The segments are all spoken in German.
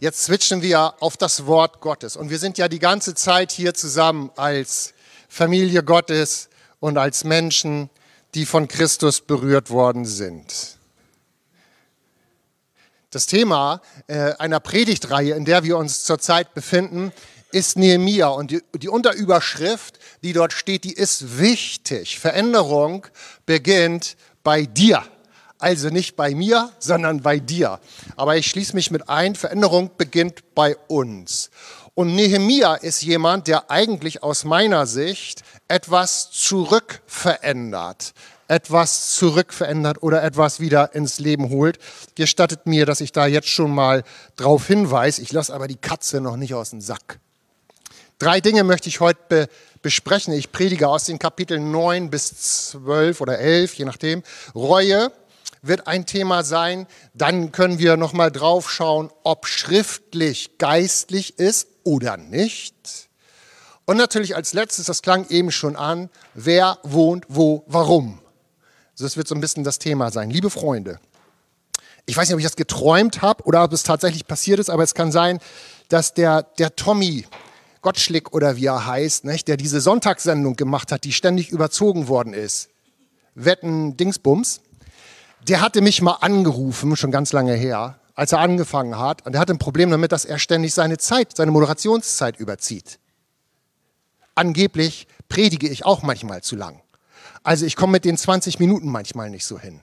Jetzt switchen wir auf das Wort Gottes. Und wir sind ja die ganze Zeit hier zusammen als Familie Gottes und als Menschen, die von Christus berührt worden sind. Das Thema äh, einer Predigtreihe, in der wir uns zurzeit befinden, ist Nehemia. Und die, die Unterüberschrift, die dort steht, die ist wichtig. Veränderung beginnt bei dir. Also nicht bei mir, sondern bei dir. Aber ich schließe mich mit ein, Veränderung beginnt bei uns. Und Nehemia ist jemand, der eigentlich aus meiner Sicht etwas zurückverändert. Etwas zurückverändert oder etwas wieder ins Leben holt. Gestattet mir, dass ich da jetzt schon mal drauf hinweise. Ich lasse aber die Katze noch nicht aus dem Sack. Drei Dinge möchte ich heute be besprechen. Ich predige aus den Kapiteln 9 bis 12 oder 11, je nachdem. Reue, wird ein Thema sein. Dann können wir noch mal drauf schauen, ob schriftlich geistlich ist oder nicht. Und natürlich als letztes, das klang eben schon an, wer wohnt wo, warum. Das wird so ein bisschen das Thema sein. Liebe Freunde, ich weiß nicht, ob ich das geträumt habe oder ob es tatsächlich passiert ist, aber es kann sein, dass der, der Tommy Gottschlick oder wie er heißt, nicht, der diese Sonntagssendung gemacht hat, die ständig überzogen worden ist. Wetten Dingsbums der hatte mich mal angerufen, schon ganz lange her, als er angefangen hat. Und er hatte ein Problem damit, dass er ständig seine Zeit, seine Moderationszeit überzieht. Angeblich predige ich auch manchmal zu lang. Also ich komme mit den 20 Minuten manchmal nicht so hin.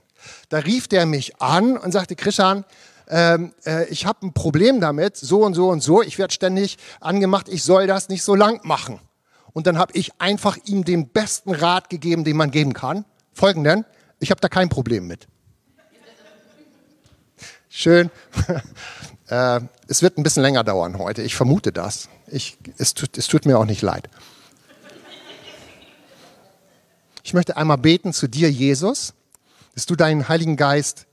Da rief der mich an und sagte, Krishan, ähm, äh, ich habe ein Problem damit, so und so und so, ich werde ständig angemacht, ich soll das nicht so lang machen. Und dann habe ich einfach ihm den besten Rat gegeben, den man geben kann. Folgenden, ich habe da kein Problem mit. Schön. äh, es wird ein bisschen länger dauern heute. Ich vermute das. Ich, es, tut, es tut mir auch nicht leid. Ich möchte einmal beten zu dir, Jesus, dass du deinen Heiligen Geist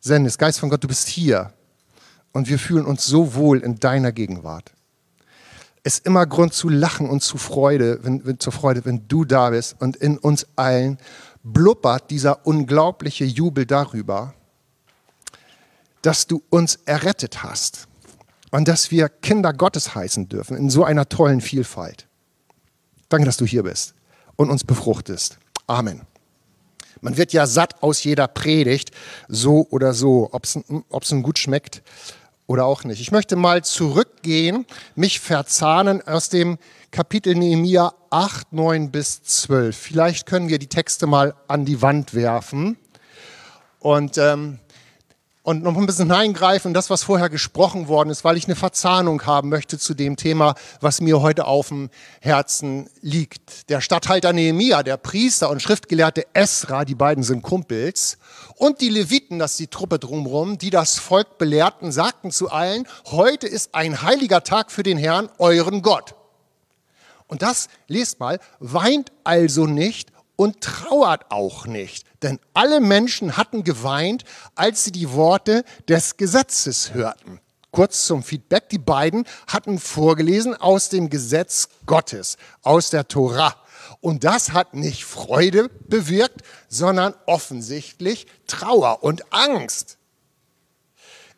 sendest. Geist von Gott, du bist hier. Und wir fühlen uns so wohl in deiner Gegenwart. Es ist immer Grund zu lachen und zu Freude, wenn, wenn, zur Freude, wenn du da bist. Und in uns allen blubbert dieser unglaubliche Jubel darüber, dass du uns errettet hast und dass wir Kinder Gottes heißen dürfen in so einer tollen Vielfalt. Danke, dass du hier bist und uns befruchtest. Amen. Man wird ja satt aus jeder Predigt, so oder so, ob es ihm gut schmeckt oder auch nicht. Ich möchte mal zurückgehen, mich verzahnen aus dem Kapitel Nehemiah 8, 9 bis 12. Vielleicht können wir die Texte mal an die Wand werfen. Und ähm, und noch ein bisschen hineingreifen, das, was vorher gesprochen worden ist, weil ich eine Verzahnung haben möchte zu dem Thema, was mir heute auf dem Herzen liegt. Der Statthalter Nehemia, der Priester und Schriftgelehrte Esra, die beiden sind Kumpels, und die Leviten, das ist die Truppe drumherum, die das Volk belehrten, sagten zu allen, heute ist ein heiliger Tag für den Herrn, euren Gott. Und das, lest mal, weint also nicht und trauert auch nicht, denn alle Menschen hatten geweint, als sie die Worte des Gesetzes hörten. Kurz zum Feedback, die beiden hatten vorgelesen aus dem Gesetz Gottes, aus der Tora. Und das hat nicht Freude bewirkt, sondern offensichtlich Trauer und Angst.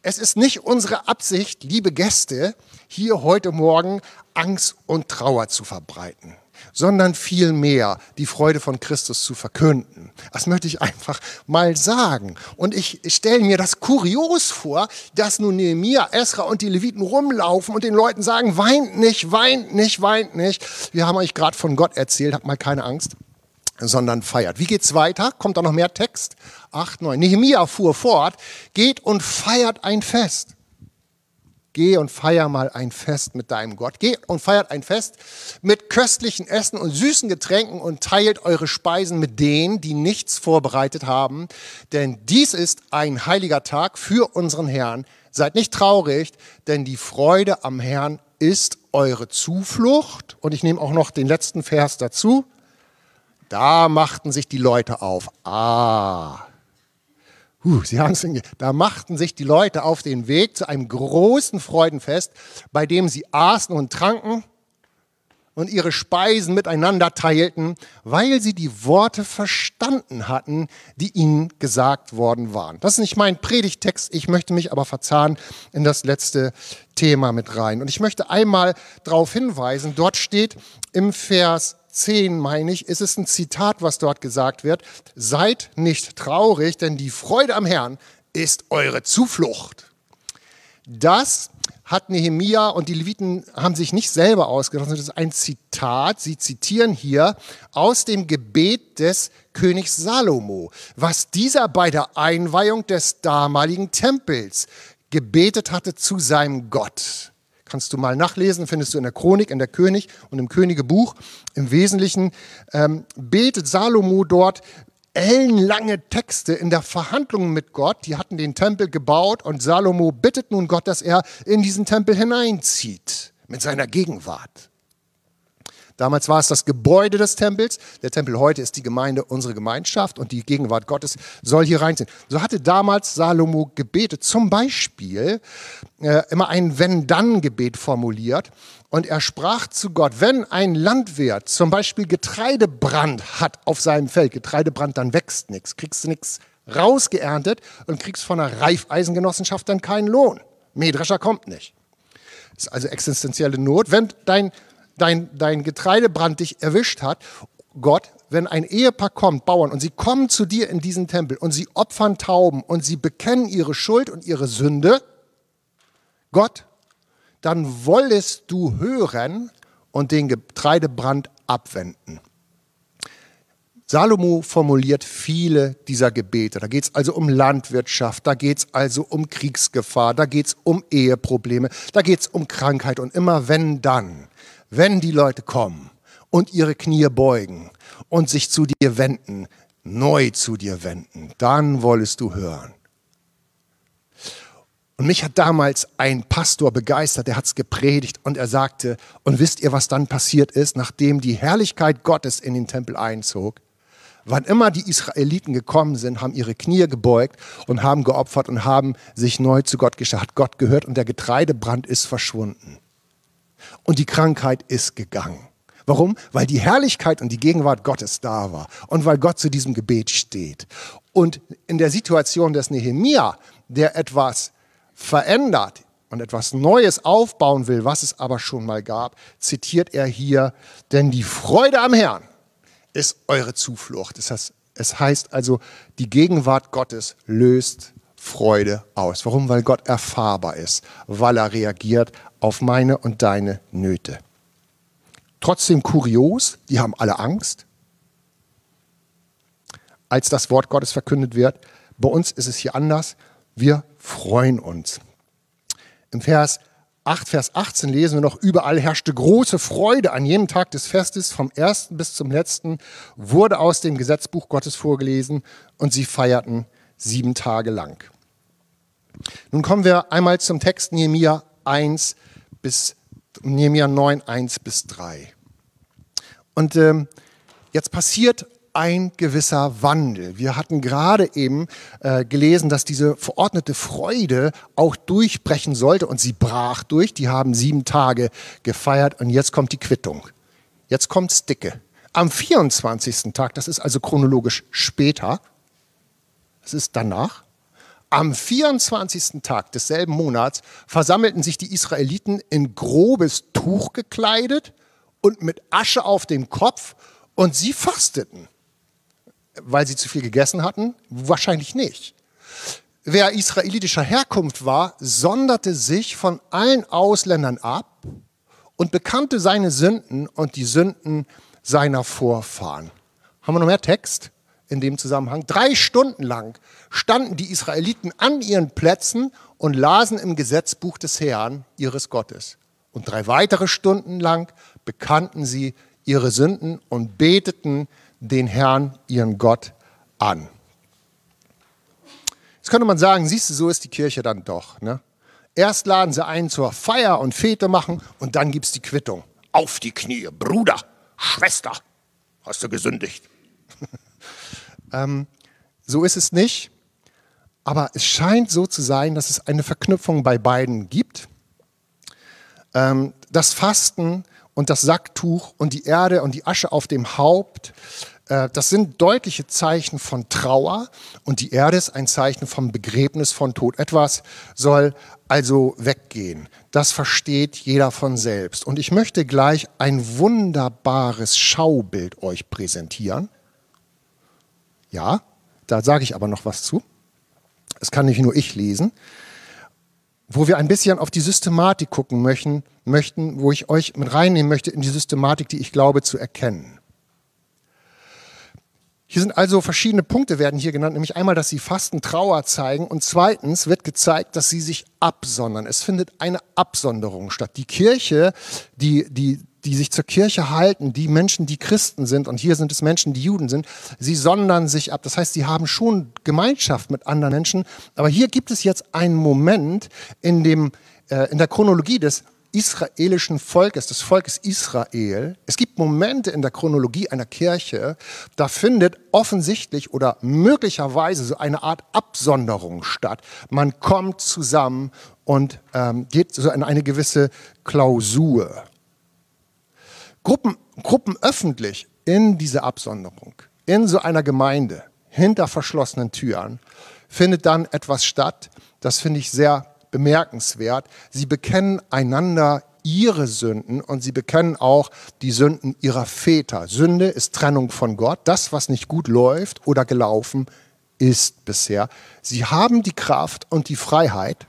Es ist nicht unsere Absicht, liebe Gäste, hier heute Morgen Angst und Trauer zu verbreiten sondern vielmehr die Freude von Christus zu verkünden. Das möchte ich einfach mal sagen. Und ich stelle mir das kurios vor, dass nun Nehemiah, Esra und die Leviten rumlaufen und den Leuten sagen, weint nicht, weint nicht, weint nicht. Wir haben euch gerade von Gott erzählt, habt mal keine Angst sondern feiert. Wie geht's weiter? Kommt da noch mehr Text? 8, 9. Nehemiah fuhr fort, geht und feiert ein Fest. Geh und feier mal ein Fest mit deinem Gott. Geh und feiert ein Fest mit köstlichen Essen und süßen Getränken und teilt eure Speisen mit denen, die nichts vorbereitet haben. Denn dies ist ein heiliger Tag für unseren Herrn. Seid nicht traurig, denn die Freude am Herrn ist eure Zuflucht. Und ich nehme auch noch den letzten Vers dazu. Da machten sich die Leute auf. Ah, Huh, Sie haben es da machten sich die Leute auf den Weg zu einem großen Freudenfest, bei dem sie aßen und tranken und ihre Speisen miteinander teilten, weil sie die Worte verstanden hatten, die ihnen gesagt worden waren. Das ist nicht mein Predigtext, ich möchte mich aber verzahnen in das letzte Thema mit rein. Und ich möchte einmal darauf hinweisen, dort steht im Vers 10, meine ich, ist es ein Zitat, was dort gesagt wird. Seid nicht traurig, denn die Freude am Herrn ist eure Zuflucht. Das hat Nehemia und die Leviten haben sich nicht selber ausgedacht, sondern das ist ein Zitat. Sie zitieren hier aus dem Gebet des Königs Salomo, was dieser bei der Einweihung des damaligen Tempels gebetet hatte zu seinem Gott. Kannst du mal nachlesen, findest du in der Chronik, in der König und im Königebuch. Im Wesentlichen ähm, betet Salomo dort ellenlange Texte in der Verhandlung mit Gott. Die hatten den Tempel gebaut und Salomo bittet nun Gott, dass er in diesen Tempel hineinzieht mit seiner Gegenwart. Damals war es das Gebäude des Tempels. Der Tempel heute ist die Gemeinde, unsere Gemeinschaft und die Gegenwart Gottes soll hier reinziehen. So hatte damals Salomo gebetet, zum Beispiel äh, immer ein Wenn-Dann-Gebet formuliert. Und er sprach zu Gott, wenn ein Landwirt zum Beispiel Getreidebrand hat auf seinem Feld, Getreidebrand, dann wächst nichts, kriegst du nichts rausgeerntet und kriegst von der Reifeisengenossenschaft dann keinen Lohn. Mähdrescher kommt nicht. Das ist also existenzielle Not. Wenn dein dein, dein Getreidebrand dich erwischt hat, Gott, wenn ein Ehepaar kommt, Bauern, und sie kommen zu dir in diesen Tempel und sie opfern Tauben und sie bekennen ihre Schuld und ihre Sünde, Gott, dann wollest du hören und den Getreidebrand abwenden. Salomo formuliert viele dieser Gebete. Da geht es also um Landwirtschaft, da geht es also um Kriegsgefahr, da geht es um Eheprobleme, da geht es um Krankheit und immer wenn dann wenn die Leute kommen und ihre Knie beugen und sich zu dir wenden, neu zu dir wenden, dann wolltest du hören. Und mich hat damals ein Pastor begeistert, der hat es gepredigt und er sagte, und wisst ihr, was dann passiert ist, nachdem die Herrlichkeit Gottes in den Tempel einzog? Wann immer die Israeliten gekommen sind, haben ihre Knie gebeugt und haben geopfert und haben sich neu zu Gott gestellt, hat Gott gehört und der Getreidebrand ist verschwunden und die Krankheit ist gegangen. Warum? Weil die Herrlichkeit und die Gegenwart Gottes da war und weil Gott zu diesem Gebet steht. Und in der Situation des Nehemia, der etwas verändert und etwas Neues aufbauen will, was es aber schon mal gab, zitiert er hier, denn die Freude am Herrn ist eure Zuflucht. Das heißt, es heißt also, die Gegenwart Gottes löst Freude aus. Warum? Weil Gott erfahrbar ist, weil er reagiert auf meine und deine Nöte. Trotzdem kurios, die haben alle Angst, als das Wort Gottes verkündet wird. Bei uns ist es hier anders. Wir freuen uns. Im Vers 8, Vers 18 lesen wir noch, überall herrschte große Freude an jedem Tag des Festes, vom ersten bis zum letzten, wurde aus dem Gesetzbuch Gottes vorgelesen und sie feierten sieben Tage lang. Nun kommen wir einmal zum Text Nehemiah 1 bis Nehemiah 9, 1 bis 3. Und ähm, jetzt passiert ein gewisser Wandel. Wir hatten gerade eben äh, gelesen, dass diese verordnete Freude auch durchbrechen sollte und sie brach durch. Die haben sieben Tage gefeiert und jetzt kommt die Quittung. Jetzt kommt's dicke. Am 24. Tag, das ist also chronologisch später, das ist danach, am 24. Tag desselben Monats versammelten sich die Israeliten in grobes Tuch gekleidet und mit Asche auf dem Kopf und sie fasteten. Weil sie zu viel gegessen hatten? Wahrscheinlich nicht. Wer israelitischer Herkunft war, sonderte sich von allen Ausländern ab und bekannte seine Sünden und die Sünden seiner Vorfahren. Haben wir noch mehr Text? In dem Zusammenhang. Drei Stunden lang standen die Israeliten an ihren Plätzen und lasen im Gesetzbuch des Herrn, ihres Gottes. Und drei weitere Stunden lang bekannten sie ihre Sünden und beteten den Herrn, ihren Gott, an. Jetzt könnte man sagen, siehst du, so ist die Kirche dann doch. Ne? Erst laden sie ein zur Feier und Fete machen und dann gibt es die Quittung. Auf die Knie, Bruder, Schwester, hast du gesündigt. Ähm, so ist es nicht. Aber es scheint so zu sein, dass es eine Verknüpfung bei beiden gibt. Ähm, das Fasten und das Sacktuch und die Erde und die Asche auf dem Haupt. Äh, das sind deutliche Zeichen von Trauer und die Erde ist ein Zeichen vom Begräbnis von Tod. Etwas soll also weggehen. Das versteht jeder von selbst. Und ich möchte gleich ein wunderbares Schaubild euch präsentieren. Ja, da sage ich aber noch was zu. Das kann nicht nur ich lesen wo wir ein bisschen auf die Systematik gucken möchten, möchten, wo ich euch mit reinnehmen möchte in die Systematik, die ich glaube zu erkennen. Hier sind also verschiedene Punkte werden hier genannt, nämlich einmal, dass sie Fasten Trauer zeigen und zweitens wird gezeigt, dass sie sich absondern. Es findet eine Absonderung statt. Die Kirche, die, die, die sich zur Kirche halten, die Menschen, die Christen sind, und hier sind es Menschen, die Juden sind, sie sondern sich ab. Das heißt, sie haben schon Gemeinschaft mit anderen Menschen. Aber hier gibt es jetzt einen Moment in, dem, äh, in der Chronologie des israelischen Volkes, des Volkes Israel. Es gibt Momente in der Chronologie einer Kirche, da findet offensichtlich oder möglicherweise so eine Art Absonderung statt. Man kommt zusammen und ähm, geht so in eine gewisse Klausur. Gruppen, Gruppen öffentlich in diese Absonderung, in so einer Gemeinde, hinter verschlossenen Türen, findet dann etwas statt, das finde ich sehr bemerkenswert. Sie bekennen einander ihre Sünden und sie bekennen auch die Sünden ihrer Väter. Sünde ist Trennung von Gott. Das, was nicht gut läuft oder gelaufen ist bisher. Sie haben die Kraft und die Freiheit,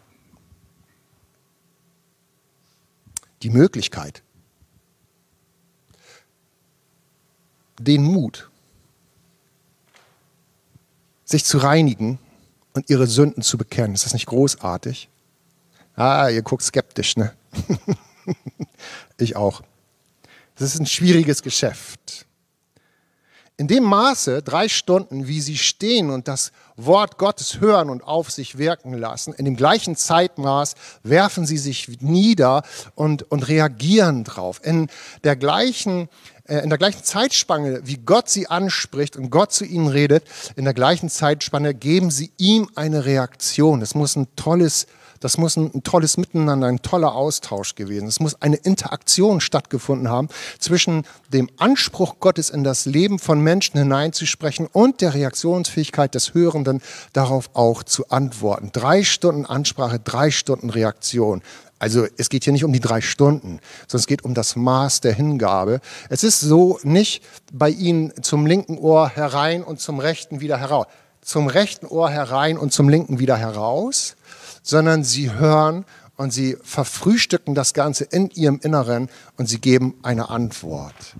die Möglichkeit, den Mut, sich zu reinigen und ihre Sünden zu bekennen. Ist das nicht großartig? Ah, ihr guckt skeptisch, ne? ich auch. Das ist ein schwieriges Geschäft. In dem Maße, drei Stunden, wie sie stehen und das Wort Gottes hören und auf sich wirken lassen, in dem gleichen Zeitmaß werfen sie sich nieder und, und reagieren drauf. In der gleichen äh, in der gleichen Zeitspanne, wie Gott sie anspricht und Gott zu ihnen redet, in der gleichen Zeitspanne geben sie ihm eine Reaktion. Es muss ein tolles das muss ein, ein tolles Miteinander, ein toller Austausch gewesen. Es muss eine Interaktion stattgefunden haben zwischen dem Anspruch Gottes in das Leben von Menschen hineinzusprechen und der Reaktionsfähigkeit des Hörenden darauf auch zu antworten. Drei Stunden Ansprache, drei Stunden Reaktion. Also es geht hier nicht um die drei Stunden, sondern es geht um das Maß der Hingabe. Es ist so nicht bei Ihnen zum linken Ohr herein und zum rechten wieder heraus. Zum rechten Ohr herein und zum linken wieder heraus, sondern sie hören und sie verfrühstücken das Ganze in ihrem Inneren und sie geben eine Antwort.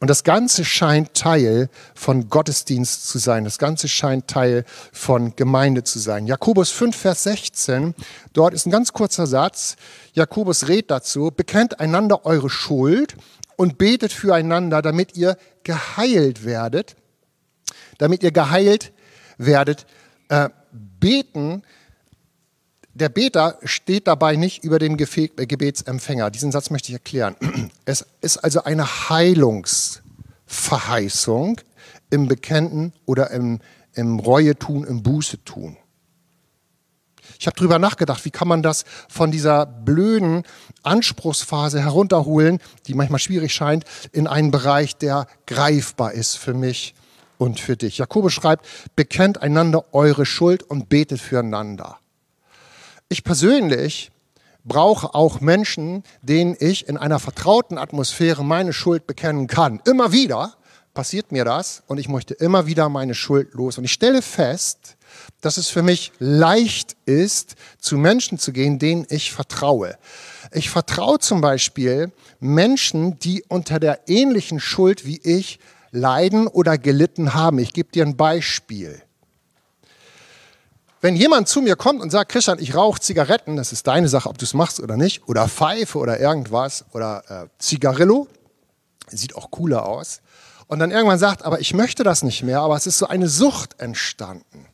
Und das Ganze scheint Teil von Gottesdienst zu sein. Das Ganze scheint Teil von Gemeinde zu sein. Jakobus 5, Vers 16, dort ist ein ganz kurzer Satz. Jakobus rät dazu, bekennt einander eure Schuld und betet füreinander, damit ihr geheilt werdet. Damit ihr geheilt werdet. Äh, beten der Beter steht dabei nicht über dem Gebetsempfänger. Diesen Satz möchte ich erklären. Es ist also eine Heilungsverheißung im Bekennen oder im, im Reuetun, im Bußetun. Ich habe darüber nachgedacht, wie kann man das von dieser blöden Anspruchsphase herunterholen, die manchmal schwierig scheint, in einen Bereich, der greifbar ist für mich und für dich. Jakobus schreibt, bekennt einander eure Schuld und betet füreinander. Ich persönlich brauche auch Menschen, denen ich in einer vertrauten Atmosphäre meine Schuld bekennen kann. Immer wieder passiert mir das und ich möchte immer wieder meine Schuld los. Und ich stelle fest, dass es für mich leicht ist, zu Menschen zu gehen, denen ich vertraue. Ich vertraue zum Beispiel Menschen, die unter der ähnlichen Schuld wie ich leiden oder gelitten haben. Ich gebe dir ein Beispiel. Wenn jemand zu mir kommt und sagt, Christian, ich rauche Zigaretten, das ist deine Sache, ob du es machst oder nicht, oder Pfeife oder irgendwas, oder äh, Zigarillo, sieht auch cooler aus, und dann irgendwann sagt, aber ich möchte das nicht mehr, aber es ist so eine Sucht entstanden,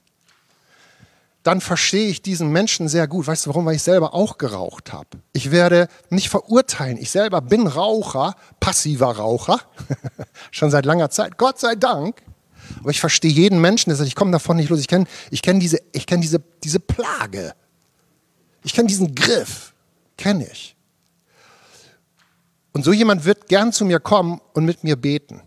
dann verstehe ich diesen Menschen sehr gut. Weißt du warum? Weil ich selber auch geraucht habe. Ich werde nicht verurteilen. Ich selber bin Raucher, passiver Raucher, schon seit langer Zeit, Gott sei Dank. Aber ich verstehe jeden Menschen, der sagt, ich komme davon nicht los. Ich kenne ich kenn diese, kenn diese, diese Plage. Ich kenne diesen Griff. Kenne ich. Und so jemand wird gern zu mir kommen und mit mir beten.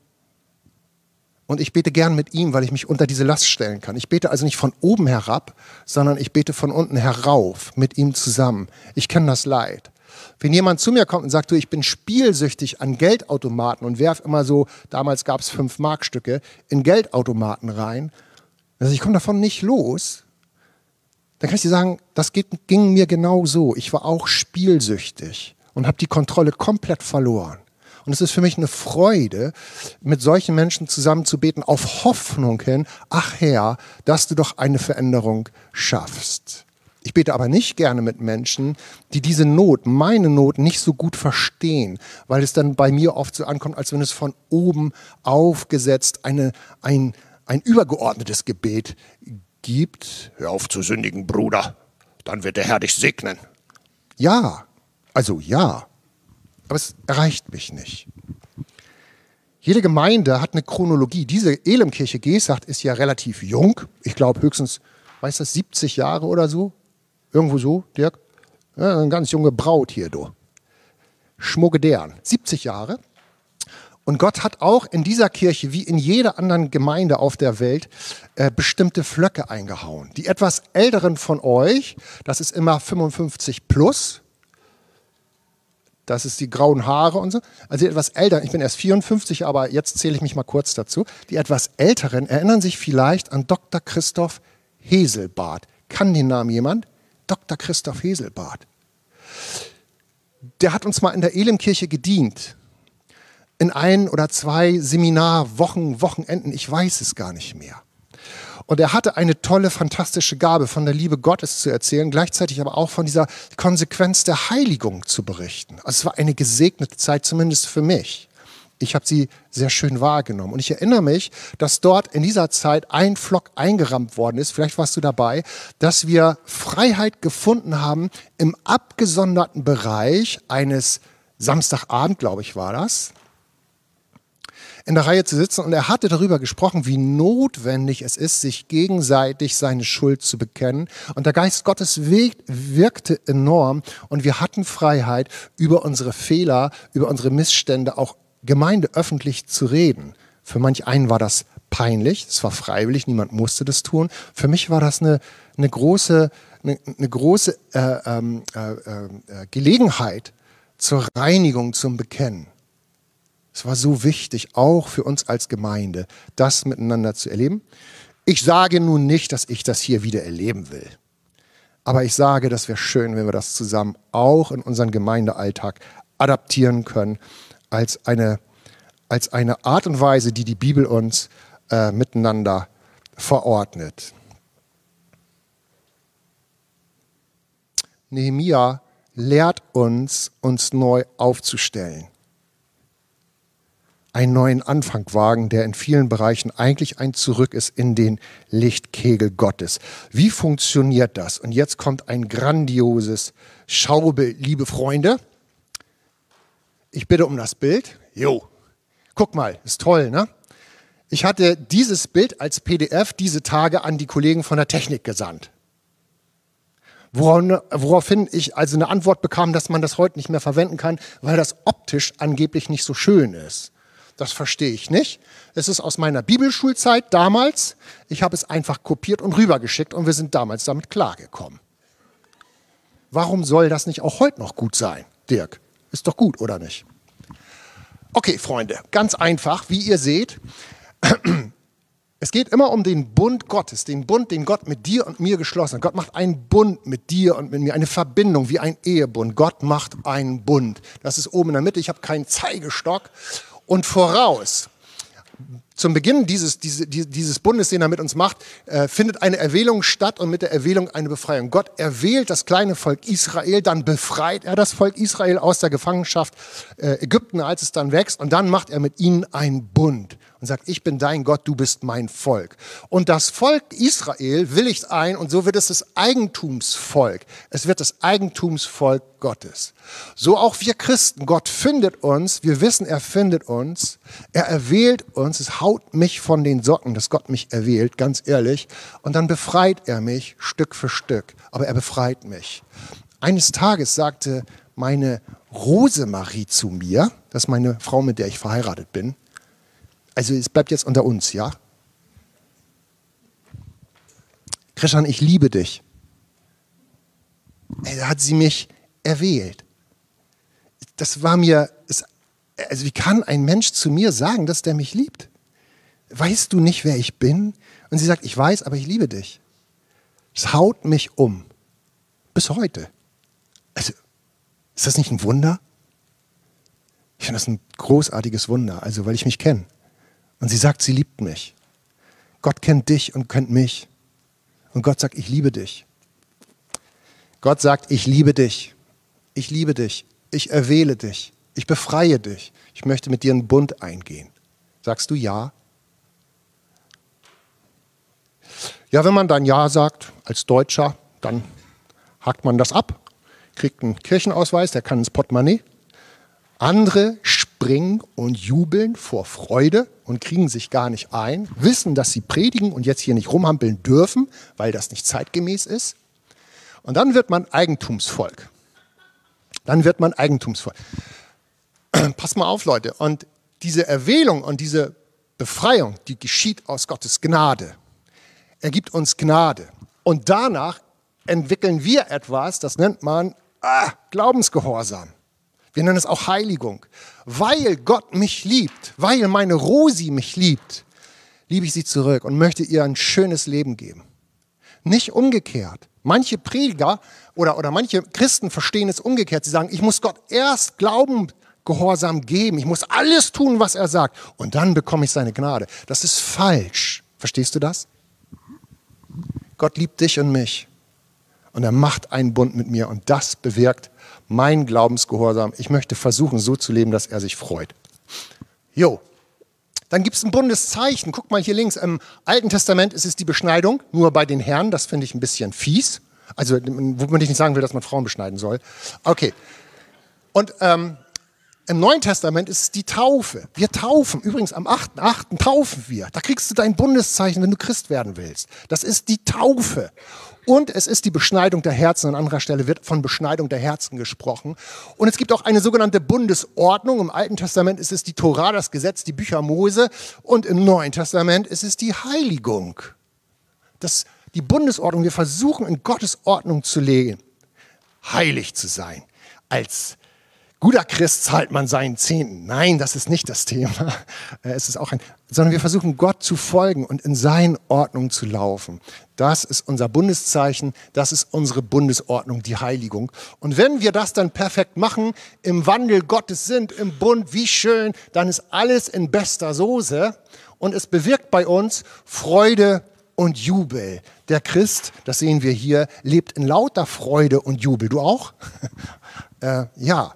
Und ich bete gern mit ihm, weil ich mich unter diese Last stellen kann. Ich bete also nicht von oben herab, sondern ich bete von unten herauf mit ihm zusammen. Ich kenne das Leid. Wenn jemand zu mir kommt und sagt, du, ich bin spielsüchtig an Geldautomaten und werf immer so, damals gab es fünf Markstücke, in Geldautomaten rein, also ich komme davon nicht los, dann kann ich dir sagen, das geht, ging mir genau so. Ich war auch spielsüchtig und habe die Kontrolle komplett verloren. Und es ist für mich eine Freude, mit solchen Menschen zusammen zu beten, auf Hoffnung hin, ach Herr, dass du doch eine Veränderung schaffst. Ich bete aber nicht gerne mit Menschen, die diese Not, meine Not, nicht so gut verstehen, weil es dann bei mir oft so ankommt, als wenn es von oben aufgesetzt eine, ein, ein übergeordnetes Gebet gibt. Hör auf zu sündigen, Bruder, dann wird der Herr dich segnen. Ja, also ja, aber es erreicht mich nicht. Jede Gemeinde hat eine Chronologie. Diese Elemkirche Gesacht ist ja relativ jung. Ich glaube höchstens, weiß das, 70 Jahre oder so. Irgendwo so, Dirk. Ja, eine ganz junge Braut hier, du. Schmuggedern. 70 Jahre. Und Gott hat auch in dieser Kirche, wie in jeder anderen Gemeinde auf der Welt, äh, bestimmte Flöcke eingehauen. Die etwas älteren von euch, das ist immer 55 plus, das ist die grauen Haare und so. Also die etwas älteren, ich bin erst 54, aber jetzt zähle ich mich mal kurz dazu. Die etwas älteren erinnern sich vielleicht an Dr. Christoph Heselbart. Kann den Namen jemand? Dr. Christoph Heselbart. Der hat uns mal in der Elemkirche gedient. In ein oder zwei Seminarwochen, Wochenenden, ich weiß es gar nicht mehr. Und er hatte eine tolle, fantastische Gabe, von der Liebe Gottes zu erzählen, gleichzeitig aber auch von dieser Konsequenz der Heiligung zu berichten. Also es war eine gesegnete Zeit, zumindest für mich. Ich habe sie sehr schön wahrgenommen. Und ich erinnere mich, dass dort in dieser Zeit ein Flock eingerammt worden ist, vielleicht warst du dabei, dass wir Freiheit gefunden haben im abgesonderten Bereich eines Samstagabend, glaube ich, war das, in der Reihe zu sitzen und er hatte darüber gesprochen, wie notwendig es ist, sich gegenseitig seine Schuld zu bekennen. Und der Geist Gottes wirkte enorm und wir hatten Freiheit, über unsere Fehler, über unsere Missstände auch Gemeinde öffentlich zu reden. Für manch einen war das peinlich, es war freiwillig, niemand musste das tun. Für mich war das eine, eine große, eine, eine große äh, ähm, äh, äh, Gelegenheit zur Reinigung, zum Bekennen. Es war so wichtig, auch für uns als Gemeinde, das miteinander zu erleben. Ich sage nun nicht, dass ich das hier wieder erleben will. Aber ich sage, das wäre schön, wenn wir das zusammen auch in unseren Gemeindealltag adaptieren können, als eine, als eine Art und Weise, die die Bibel uns äh, miteinander verordnet. Nehemia lehrt uns, uns neu aufzustellen einen neuen Anfang wagen, der in vielen Bereichen eigentlich ein Zurück ist in den Lichtkegel Gottes. Wie funktioniert das? Und jetzt kommt ein grandioses Schaubild, liebe Freunde. Ich bitte um das Bild. Jo, guck mal, ist toll, ne? Ich hatte dieses Bild als PDF diese Tage an die Kollegen von der Technik gesandt. Woraufhin ich also eine Antwort bekam, dass man das heute nicht mehr verwenden kann, weil das optisch angeblich nicht so schön ist. Das verstehe ich nicht. Es ist aus meiner Bibelschulzeit damals. Ich habe es einfach kopiert und rübergeschickt und wir sind damals damit klargekommen. Warum soll das nicht auch heute noch gut sein, Dirk? Ist doch gut, oder nicht? Okay, Freunde, ganz einfach, wie ihr seht. Es geht immer um den Bund Gottes, den Bund, den Gott mit dir und mir geschlossen hat. Gott macht einen Bund mit dir und mit mir, eine Verbindung wie ein Ehebund. Gott macht einen Bund. Das ist oben in der Mitte. Ich habe keinen Zeigestock und voraus. Zum Beginn dieses, dieses Bundes, den er mit uns macht, äh, findet eine Erwählung statt und mit der Erwählung eine Befreiung. Gott erwählt das kleine Volk Israel, dann befreit er das Volk Israel aus der Gefangenschaft äh, Ägypten, als es dann wächst, und dann macht er mit ihnen einen Bund und sagt, ich bin dein Gott, du bist mein Volk. Und das Volk Israel willigt ein und so wird es das Eigentumsvolk. Es wird das Eigentumsvolk Gottes. So auch wir Christen. Gott findet uns, wir wissen, er findet uns, er erwählt uns. Es haut mich von den Socken, dass Gott mich erwählt, ganz ehrlich. Und dann befreit er mich Stück für Stück. Aber er befreit mich. Eines Tages sagte meine Rosemarie zu mir, das ist meine Frau, mit der ich verheiratet bin. Also es bleibt jetzt unter uns, ja? Christian, ich liebe dich. Da hat sie mich erwählt. Das war mir, also wie kann ein Mensch zu mir sagen, dass der mich liebt? Weißt du nicht, wer ich bin? Und sie sagt, ich weiß, aber ich liebe dich. Es haut mich um. Bis heute. Also, ist das nicht ein Wunder? Ich finde das ein großartiges Wunder, also weil ich mich kenne. Und sie sagt, sie liebt mich. Gott kennt dich und kennt mich. Und Gott sagt, ich liebe dich. Gott sagt, ich liebe dich. Ich liebe dich. Ich erwähle dich. Ich befreie dich. Ich möchte mit dir einen Bund eingehen. Sagst du ja? Ja, wenn man dann Ja sagt als Deutscher, dann hakt man das ab, kriegt einen Kirchenausweis, der kann ins Portemonnaie. Andere springen und jubeln vor Freude und kriegen sich gar nicht ein, wissen, dass sie predigen und jetzt hier nicht rumhampeln dürfen, weil das nicht zeitgemäß ist. Und dann wird man Eigentumsvolk. Dann wird man Eigentumsvolk. Pass mal auf, Leute. Und diese Erwählung und diese Befreiung, die geschieht aus Gottes Gnade. Er gibt uns Gnade. Und danach entwickeln wir etwas, das nennt man ah, Glaubensgehorsam. Wir nennen es auch Heiligung. Weil Gott mich liebt, weil meine Rosi mich liebt, liebe ich sie zurück und möchte ihr ein schönes Leben geben. Nicht umgekehrt. Manche Prediger oder, oder manche Christen verstehen es umgekehrt. Sie sagen, ich muss Gott erst Glauben Gehorsam geben. Ich muss alles tun, was er sagt. Und dann bekomme ich seine Gnade. Das ist falsch. Verstehst du das? Gott liebt dich und mich. Und er macht einen Bund mit mir. Und das bewirkt mein Glaubensgehorsam. Ich möchte versuchen, so zu leben, dass er sich freut. Jo. Dann gibt es ein Bundeszeichen. Guck mal hier links. Im Alten Testament ist es die Beschneidung, nur bei den Herren. Das finde ich ein bisschen fies. Also, womit ich nicht sagen will, dass man Frauen beschneiden soll. Okay. Und ähm, im Neuen Testament ist es die Taufe. Wir taufen. Übrigens, am 8.8. taufen wir. Da kriegst du dein Bundeszeichen, wenn du Christ werden willst. Das ist die Taufe. Und es ist die Beschneidung der Herzen. An anderer Stelle wird von Beschneidung der Herzen gesprochen. Und es gibt auch eine sogenannte Bundesordnung. Im Alten Testament ist es die Tora, das Gesetz, die Bücher Mose. Und im Neuen Testament ist es die Heiligung. Das, die Bundesordnung. Wir versuchen in Gottes Ordnung zu legen, heilig zu sein. Als guter Christ zahlt man seinen Zehnten. Nein, das ist nicht das Thema. Es ist auch ein, sondern wir versuchen Gott zu folgen und in seinen Ordnung zu laufen. Das ist unser Bundeszeichen, das ist unsere Bundesordnung, die Heiligung. Und wenn wir das dann perfekt machen, im Wandel Gottes sind, im Bund, wie schön, dann ist alles in bester Soße und es bewirkt bei uns Freude und Jubel. Der Christ, das sehen wir hier, lebt in lauter Freude und Jubel. Du auch? äh, ja.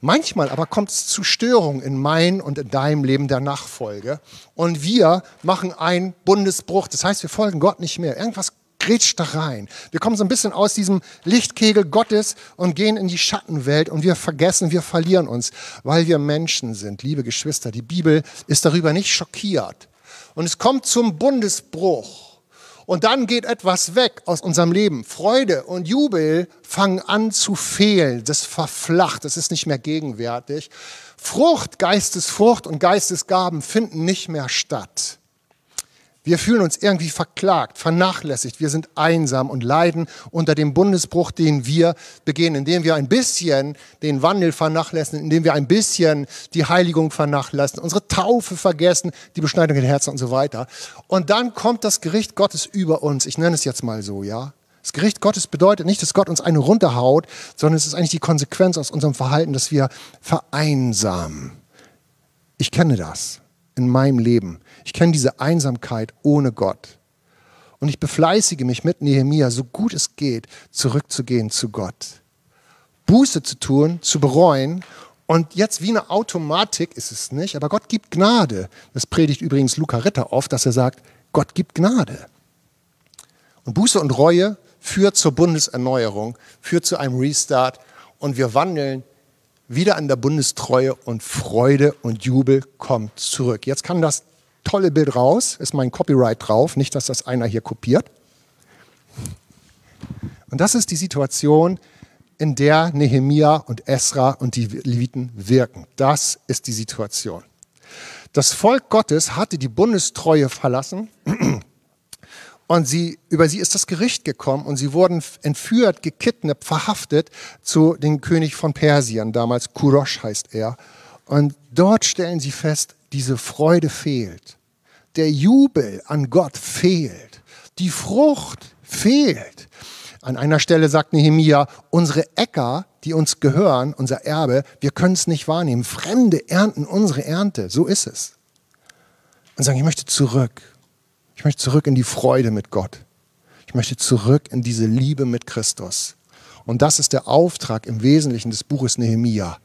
Manchmal aber kommt es zu Störungen in mein und in deinem Leben der Nachfolge. Und wir machen einen Bundesbruch. Das heißt, wir folgen Gott nicht mehr. Irgendwas grätscht da rein. Wir kommen so ein bisschen aus diesem Lichtkegel Gottes und gehen in die Schattenwelt und wir vergessen, wir verlieren uns, weil wir Menschen sind. Liebe Geschwister, die Bibel ist darüber nicht schockiert. Und es kommt zum Bundesbruch. Und dann geht etwas weg aus unserem Leben. Freude und Jubel fangen an zu fehlen. Das verflacht, das ist nicht mehr gegenwärtig. Frucht, Geistesfrucht und Geistesgaben finden nicht mehr statt. Wir fühlen uns irgendwie verklagt, vernachlässigt. Wir sind einsam und leiden unter dem Bundesbruch, den wir begehen, indem wir ein bisschen den Wandel vernachlässigen, indem wir ein bisschen die Heiligung vernachlässigen, unsere Taufe vergessen, die Beschneidung der Herzen und so weiter. Und dann kommt das Gericht Gottes über uns. Ich nenne es jetzt mal so, ja. Das Gericht Gottes bedeutet nicht, dass Gott uns eine runterhaut, sondern es ist eigentlich die Konsequenz aus unserem Verhalten, dass wir vereinsamen. Ich kenne das in meinem Leben. Ich kenne diese Einsamkeit ohne Gott. Und ich befleißige mich mit Nehemia, so gut es geht, zurückzugehen zu Gott. Buße zu tun, zu bereuen. Und jetzt wie eine Automatik ist es nicht, aber Gott gibt Gnade. Das predigt übrigens Luca Ritter oft, dass er sagt, Gott gibt Gnade. Und Buße und Reue führt zur Bundeserneuerung, führt zu einem Restart und wir wandeln wieder an der Bundestreue und Freude und Jubel kommt zurück. Jetzt kann das tolle Bild raus, ist mein Copyright drauf, nicht, dass das einer hier kopiert. Und das ist die Situation, in der Nehemia und Esra und die Leviten wirken. Das ist die Situation. Das Volk Gottes hatte die Bundestreue verlassen und sie, über sie ist das Gericht gekommen und sie wurden entführt, gekidnappt, verhaftet zu dem König von Persien, damals Kurosh heißt er. Und dort stellen sie fest, diese Freude fehlt. Der Jubel an Gott fehlt. Die Frucht fehlt. An einer Stelle sagt Nehemia, unsere Äcker, die uns gehören, unser Erbe, wir können es nicht wahrnehmen. Fremde ernten unsere Ernte. So ist es. Und sagen, ich möchte zurück. Ich möchte zurück in die Freude mit Gott. Ich möchte zurück in diese Liebe mit Christus. Und das ist der Auftrag im Wesentlichen des Buches Nehemia.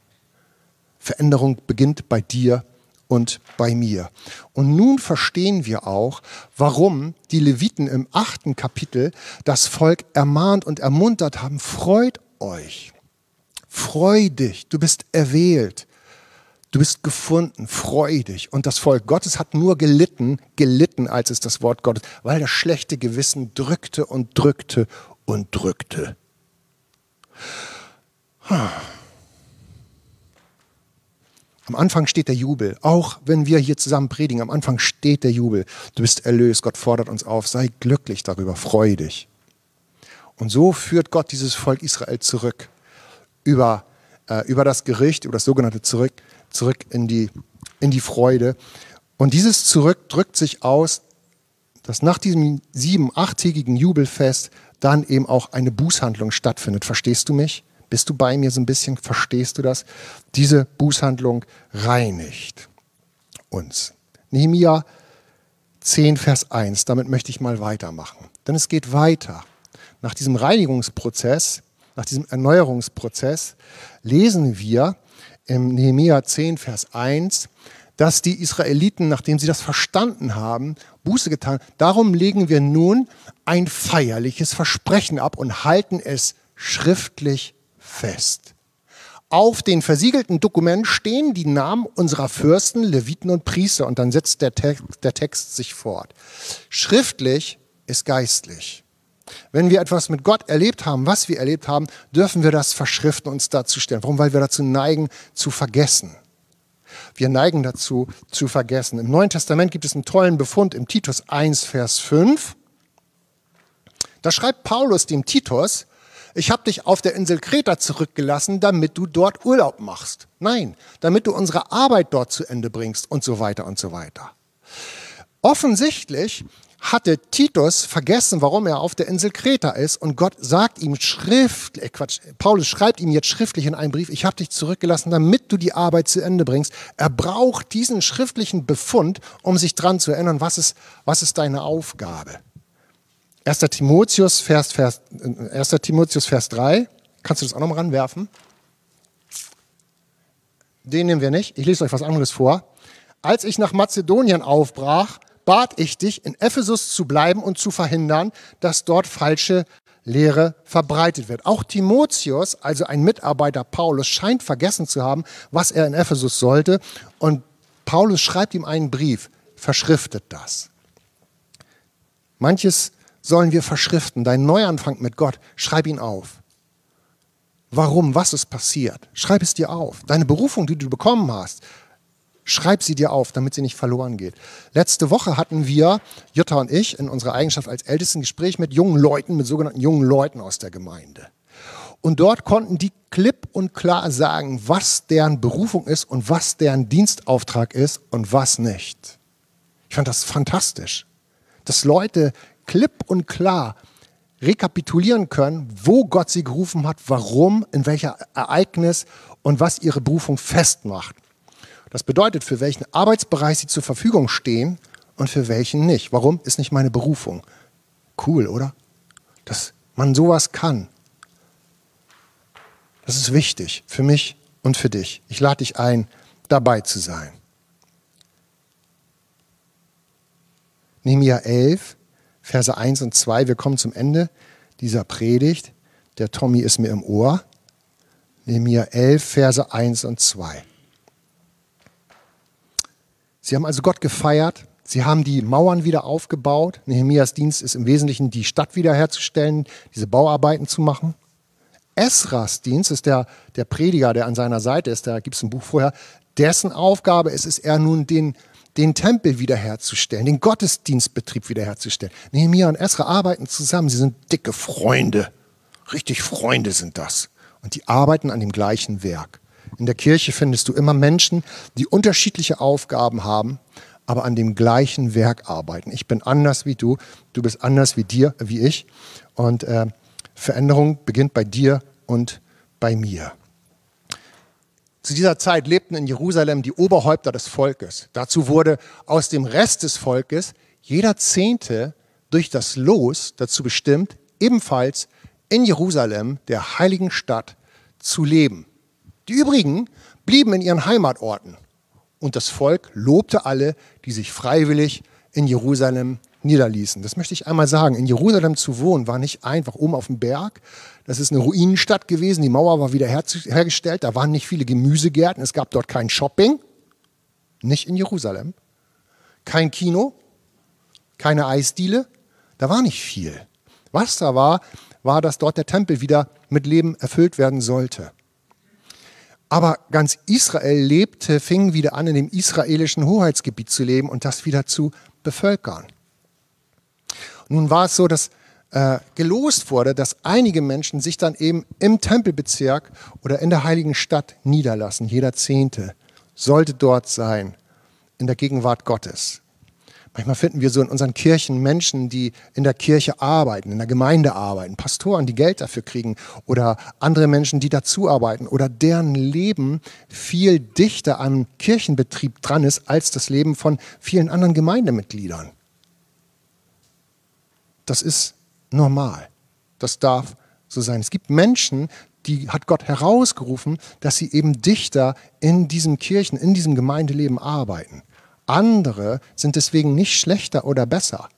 Veränderung beginnt bei dir und bei mir. Und nun verstehen wir auch, warum die Leviten im achten Kapitel das Volk ermahnt und ermuntert haben, freut euch, freu dich, du bist erwählt, du bist gefunden, freu dich. Und das Volk Gottes hat nur gelitten, gelitten, als es das Wort Gottes, weil das schlechte Gewissen drückte und drückte und drückte. Hm. Am Anfang steht der Jubel. Auch wenn wir hier zusammen predigen, am Anfang steht der Jubel. Du bist erlöst. Gott fordert uns auf. Sei glücklich darüber. Freu dich. Und so führt Gott dieses Volk Israel zurück über, äh, über das Gericht, über das sogenannte zurück, zurück in die, in die Freude. Und dieses Zurück drückt sich aus, dass nach diesem sieben-, achttägigen Jubelfest dann eben auch eine Bußhandlung stattfindet. Verstehst du mich? Bist du bei mir so ein bisschen? Verstehst du das? Diese Bußhandlung reinigt uns. Nehemiah 10, Vers 1. Damit möchte ich mal weitermachen. Denn es geht weiter. Nach diesem Reinigungsprozess, nach diesem Erneuerungsprozess, lesen wir im Nehemiah 10, Vers 1, dass die Israeliten, nachdem sie das verstanden haben, Buße getan, darum legen wir nun ein feierliches Versprechen ab und halten es schriftlich fest. Auf den versiegelten Dokumenten stehen die Namen unserer Fürsten, Leviten und Priester und dann setzt der Text, der Text sich fort. Schriftlich ist geistlich. Wenn wir etwas mit Gott erlebt haben, was wir erlebt haben, dürfen wir das verschriften, uns dazu stellen. Warum? Weil wir dazu neigen, zu vergessen. Wir neigen dazu, zu vergessen. Im Neuen Testament gibt es einen tollen Befund im Titus 1, Vers 5. Da schreibt Paulus dem Titus, ich habe dich auf der Insel Kreta zurückgelassen, damit du dort Urlaub machst. Nein, damit du unsere Arbeit dort zu Ende bringst und so weiter und so weiter. Offensichtlich hatte Titus vergessen, warum er auf der Insel Kreta ist und Gott sagt ihm schriftlich, äh Quatsch, Paulus schreibt ihm jetzt schriftlich in einem Brief, ich habe dich zurückgelassen, damit du die Arbeit zu Ende bringst. Er braucht diesen schriftlichen Befund, um sich dran zu erinnern, was ist, was ist deine Aufgabe. 1. Timotheus, Vers, Vers, 1. Timotheus, Vers 3. Kannst du das auch nochmal ranwerfen? Den nehmen wir nicht. Ich lese euch was anderes vor. Als ich nach Mazedonien aufbrach, bat ich dich, in Ephesus zu bleiben und zu verhindern, dass dort falsche Lehre verbreitet wird. Auch Timotheus, also ein Mitarbeiter Paulus, scheint vergessen zu haben, was er in Ephesus sollte. Und Paulus schreibt ihm einen Brief, verschriftet das. Manches sollen wir verschriften. Dein Neuanfang mit Gott, schreib ihn auf. Warum? Was ist passiert? Schreib es dir auf. Deine Berufung, die du bekommen hast, schreib sie dir auf, damit sie nicht verloren geht. Letzte Woche hatten wir, Jutta und ich, in unserer Eigenschaft als Ältesten Gespräch mit jungen Leuten, mit sogenannten jungen Leuten aus der Gemeinde. Und dort konnten die klipp und klar sagen, was deren Berufung ist und was deren Dienstauftrag ist und was nicht. Ich fand das fantastisch, dass Leute klipp und klar rekapitulieren können, wo Gott sie gerufen hat, warum, in welcher Ereignis und was ihre Berufung festmacht. Das bedeutet, für welchen Arbeitsbereich sie zur Verfügung stehen und für welchen nicht. Warum ist nicht meine Berufung? Cool, oder? Dass man sowas kann. Das ist wichtig für mich und für dich. Ich lade dich ein, dabei zu sein. Nehemiah 11, Verse 1 und 2. Wir kommen zum Ende dieser Predigt. Der Tommy ist mir im Ohr. Nehemiah 11, Verse 1 und 2. Sie haben also Gott gefeiert. Sie haben die Mauern wieder aufgebaut. Nehemias Dienst ist im Wesentlichen, die Stadt wiederherzustellen, diese Bauarbeiten zu machen. Esras Dienst ist der, der Prediger, der an seiner Seite ist, da gibt es ein Buch vorher, dessen Aufgabe ist es, er nun den, den Tempel wiederherzustellen, den Gottesdienstbetrieb wiederherzustellen. Nehemiah und Esra arbeiten zusammen, sie sind dicke Freunde. Richtig Freunde sind das. Und die arbeiten an dem gleichen Werk. In der Kirche findest du immer Menschen, die unterschiedliche Aufgaben haben, aber an dem gleichen Werk arbeiten. Ich bin anders wie du, du bist anders wie dir, wie ich. Und äh, Veränderung beginnt bei dir und bei mir. Zu dieser Zeit lebten in Jerusalem die Oberhäupter des Volkes. Dazu wurde aus dem Rest des Volkes jeder Zehnte durch das Los dazu bestimmt, ebenfalls in Jerusalem, der heiligen Stadt, zu leben. Die übrigen blieben in ihren Heimatorten und das Volk lobte alle, die sich freiwillig in Jerusalem niederließen. Das möchte ich einmal sagen. In Jerusalem zu wohnen war nicht einfach oben auf dem Berg. Das ist eine Ruinenstadt gewesen. Die Mauer war wieder hergestellt. Da waren nicht viele Gemüsegärten. Es gab dort kein Shopping. Nicht in Jerusalem. Kein Kino. Keine Eisdiele. Da war nicht viel. Was da war, war, dass dort der Tempel wieder mit Leben erfüllt werden sollte. Aber ganz Israel lebte, fing wieder an, in dem israelischen Hoheitsgebiet zu leben und das wieder zu bevölkern. Nun war es so, dass äh, gelost wurde, dass einige Menschen sich dann eben im Tempelbezirk oder in der heiligen Stadt niederlassen. Jeder Zehnte sollte dort sein, in der Gegenwart Gottes. Manchmal finden wir so in unseren Kirchen Menschen, die in der Kirche arbeiten, in der Gemeinde arbeiten, Pastoren, die Geld dafür kriegen oder andere Menschen, die dazu arbeiten oder deren Leben viel dichter am Kirchenbetrieb dran ist als das Leben von vielen anderen Gemeindemitgliedern. Das ist normal. Das darf so sein. Es gibt Menschen, die hat Gott herausgerufen, dass sie eben dichter in diesem Kirchen, in diesem Gemeindeleben arbeiten. Andere sind deswegen nicht schlechter oder besser,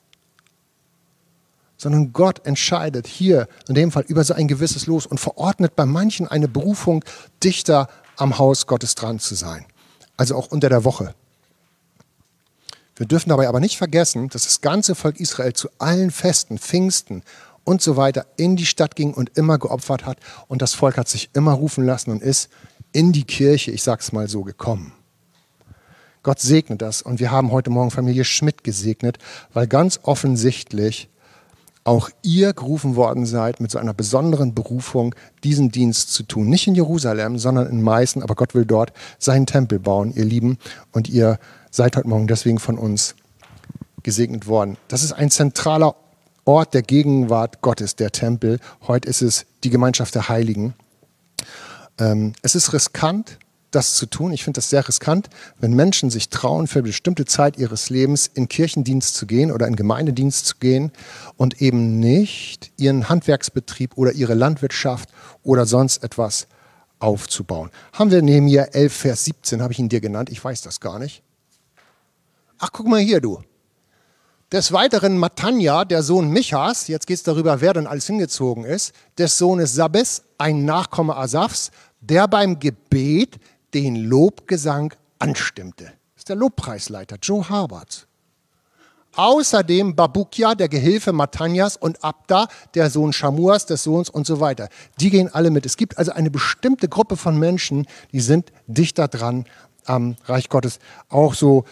sondern Gott entscheidet hier in dem Fall über so ein gewisses Los und verordnet bei manchen eine Berufung, dichter am Haus Gottes dran zu sein. Also auch unter der Woche. Wir dürfen dabei aber nicht vergessen, dass das ganze Volk Israel zu allen Festen, Pfingsten und so weiter in die Stadt ging und immer geopfert hat. Und das Volk hat sich immer rufen lassen und ist in die Kirche, ich sag's mal so, gekommen. Gott segnet das. Und wir haben heute Morgen Familie Schmidt gesegnet, weil ganz offensichtlich auch ihr gerufen worden seid, mit so einer besonderen Berufung diesen Dienst zu tun. Nicht in Jerusalem, sondern in Meißen, aber Gott will dort seinen Tempel bauen, ihr Lieben. Und ihr seid heute Morgen deswegen von uns gesegnet worden. Das ist ein zentraler Ort der Gegenwart Gottes, der Tempel. Heute ist es die Gemeinschaft der Heiligen. Ähm, es ist riskant, das zu tun. Ich finde das sehr riskant, wenn Menschen sich trauen, für eine bestimmte Zeit ihres Lebens in Kirchendienst zu gehen oder in Gemeindedienst zu gehen und eben nicht ihren Handwerksbetrieb oder ihre Landwirtschaft oder sonst etwas aufzubauen. Haben wir Nehemiah 11, Vers 17, habe ich ihn dir genannt, ich weiß das gar nicht. Ach, guck mal hier, du. Des Weiteren Matanja, der Sohn Michas, jetzt geht es darüber, wer denn alles hingezogen ist, des Sohnes Sabes, ein Nachkomme Asafs, der beim Gebet den Lobgesang anstimmte. Das ist der Lobpreisleiter, Joe Harbert. Außerdem Babukia, der Gehilfe Matanias und Abda, der Sohn Shamuas, des Sohns und so weiter. Die gehen alle mit. Es gibt also eine bestimmte Gruppe von Menschen, die sind dichter dran am Reich Gottes. Auch so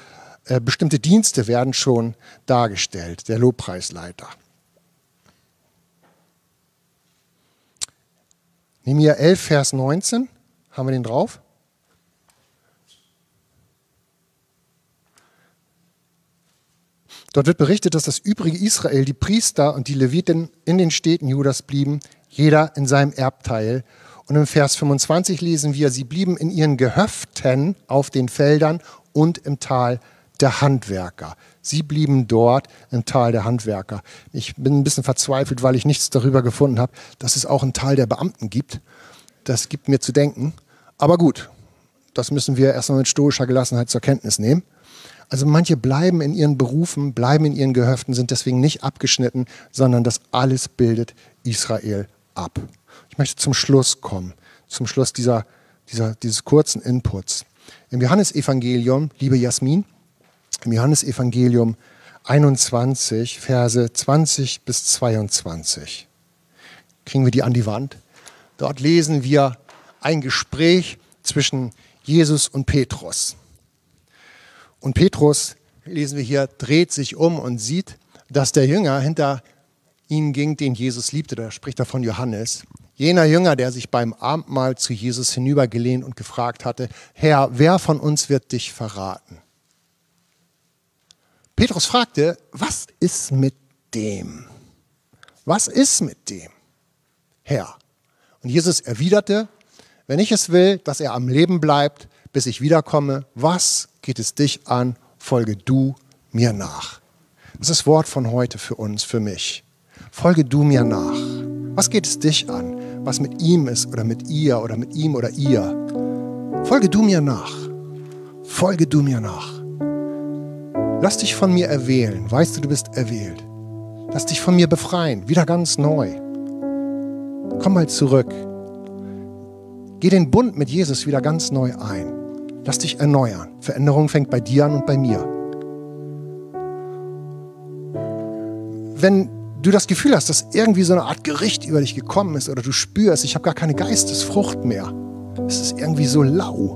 äh, bestimmte Dienste werden schon dargestellt. Der Lobpreisleiter. Nehemiah 11, Vers 19. Haben wir den drauf? Dort wird berichtet, dass das übrige Israel, die Priester und die Leviten in den Städten Judas blieben, jeder in seinem Erbteil. Und im Vers 25 lesen wir, sie blieben in ihren Gehöften auf den Feldern und im Tal der Handwerker. Sie blieben dort im Tal der Handwerker. Ich bin ein bisschen verzweifelt, weil ich nichts darüber gefunden habe, dass es auch einen Teil der Beamten gibt. Das gibt mir zu denken. Aber gut, das müssen wir erstmal mit stoischer Gelassenheit zur Kenntnis nehmen. Also manche bleiben in ihren Berufen, bleiben in ihren Gehöften, sind deswegen nicht abgeschnitten, sondern das alles bildet Israel ab. Ich möchte zum Schluss kommen, zum Schluss dieser, dieser, dieses kurzen Inputs. Im Johannesevangelium, liebe Jasmin, im Johannesevangelium 21, Verse 20 bis 22. Kriegen wir die an die Wand? Dort lesen wir ein Gespräch zwischen Jesus und Petrus. Und Petrus, lesen wir hier, dreht sich um und sieht, dass der Jünger hinter ihm ging, den Jesus liebte. Da spricht er von Johannes. Jener Jünger, der sich beim Abendmahl zu Jesus hinübergelehnt und gefragt hatte, Herr, wer von uns wird dich verraten? Petrus fragte, was ist mit dem? Was ist mit dem? Herr. Und Jesus erwiderte, wenn ich es will, dass er am Leben bleibt, bis ich wiederkomme, was geht es dich an? Folge du mir nach. Das ist das Wort von heute für uns, für mich. Folge du mir nach. Was geht es dich an? Was mit ihm ist oder mit ihr oder mit ihm oder ihr? Folge du mir nach. Folge du mir nach. Lass dich von mir erwählen. Weißt du, du bist erwählt. Lass dich von mir befreien. Wieder ganz neu. Komm mal zurück. Geh den Bund mit Jesus wieder ganz neu ein. Lass dich erneuern. Veränderung fängt bei dir an und bei mir. Wenn du das Gefühl hast, dass irgendwie so eine Art Gericht über dich gekommen ist oder du spürst, ich habe gar keine Geistesfrucht mehr. Es ist irgendwie so lau.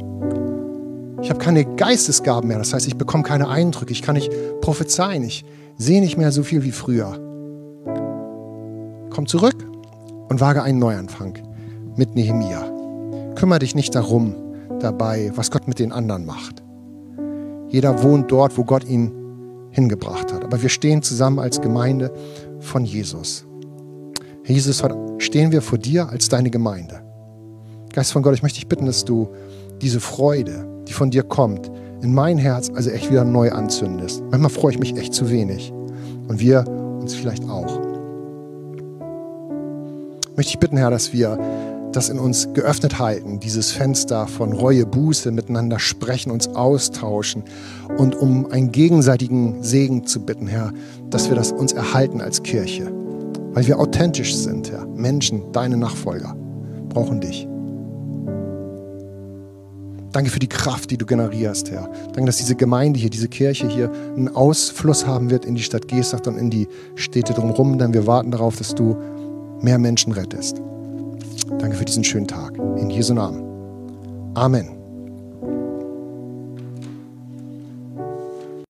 Ich habe keine Geistesgaben mehr. Das heißt, ich bekomme keine Eindrücke. Ich kann nicht prophezeien. Ich sehe nicht mehr so viel wie früher. Komm zurück und wage einen Neuanfang mit Nehemia. Kümmere dich nicht darum, dabei, was Gott mit den anderen macht. Jeder wohnt dort, wo Gott ihn hingebracht hat. Aber wir stehen zusammen als Gemeinde von Jesus. Jesus, stehen wir vor dir als deine Gemeinde. Geist von Gott, ich möchte dich bitten, dass du diese Freude, die von dir kommt, in mein Herz also echt wieder neu anzündest. Manchmal freue ich mich echt zu wenig. Und wir uns vielleicht auch. Möchte ich bitten, Herr, dass wir das in uns geöffnet halten, dieses Fenster von Reue, Buße, miteinander sprechen, uns austauschen und um einen gegenseitigen Segen zu bitten, Herr, dass wir das uns erhalten als Kirche, weil wir authentisch sind, Herr. Menschen, deine Nachfolger, brauchen dich. Danke für die Kraft, die du generierst, Herr. Danke, dass diese Gemeinde hier, diese Kirche hier einen Ausfluss haben wird in die Stadt Geestach und in die Städte drumherum, denn wir warten darauf, dass du mehr Menschen rettest. Danke für diesen schönen Tag. In Jesu Namen. Amen.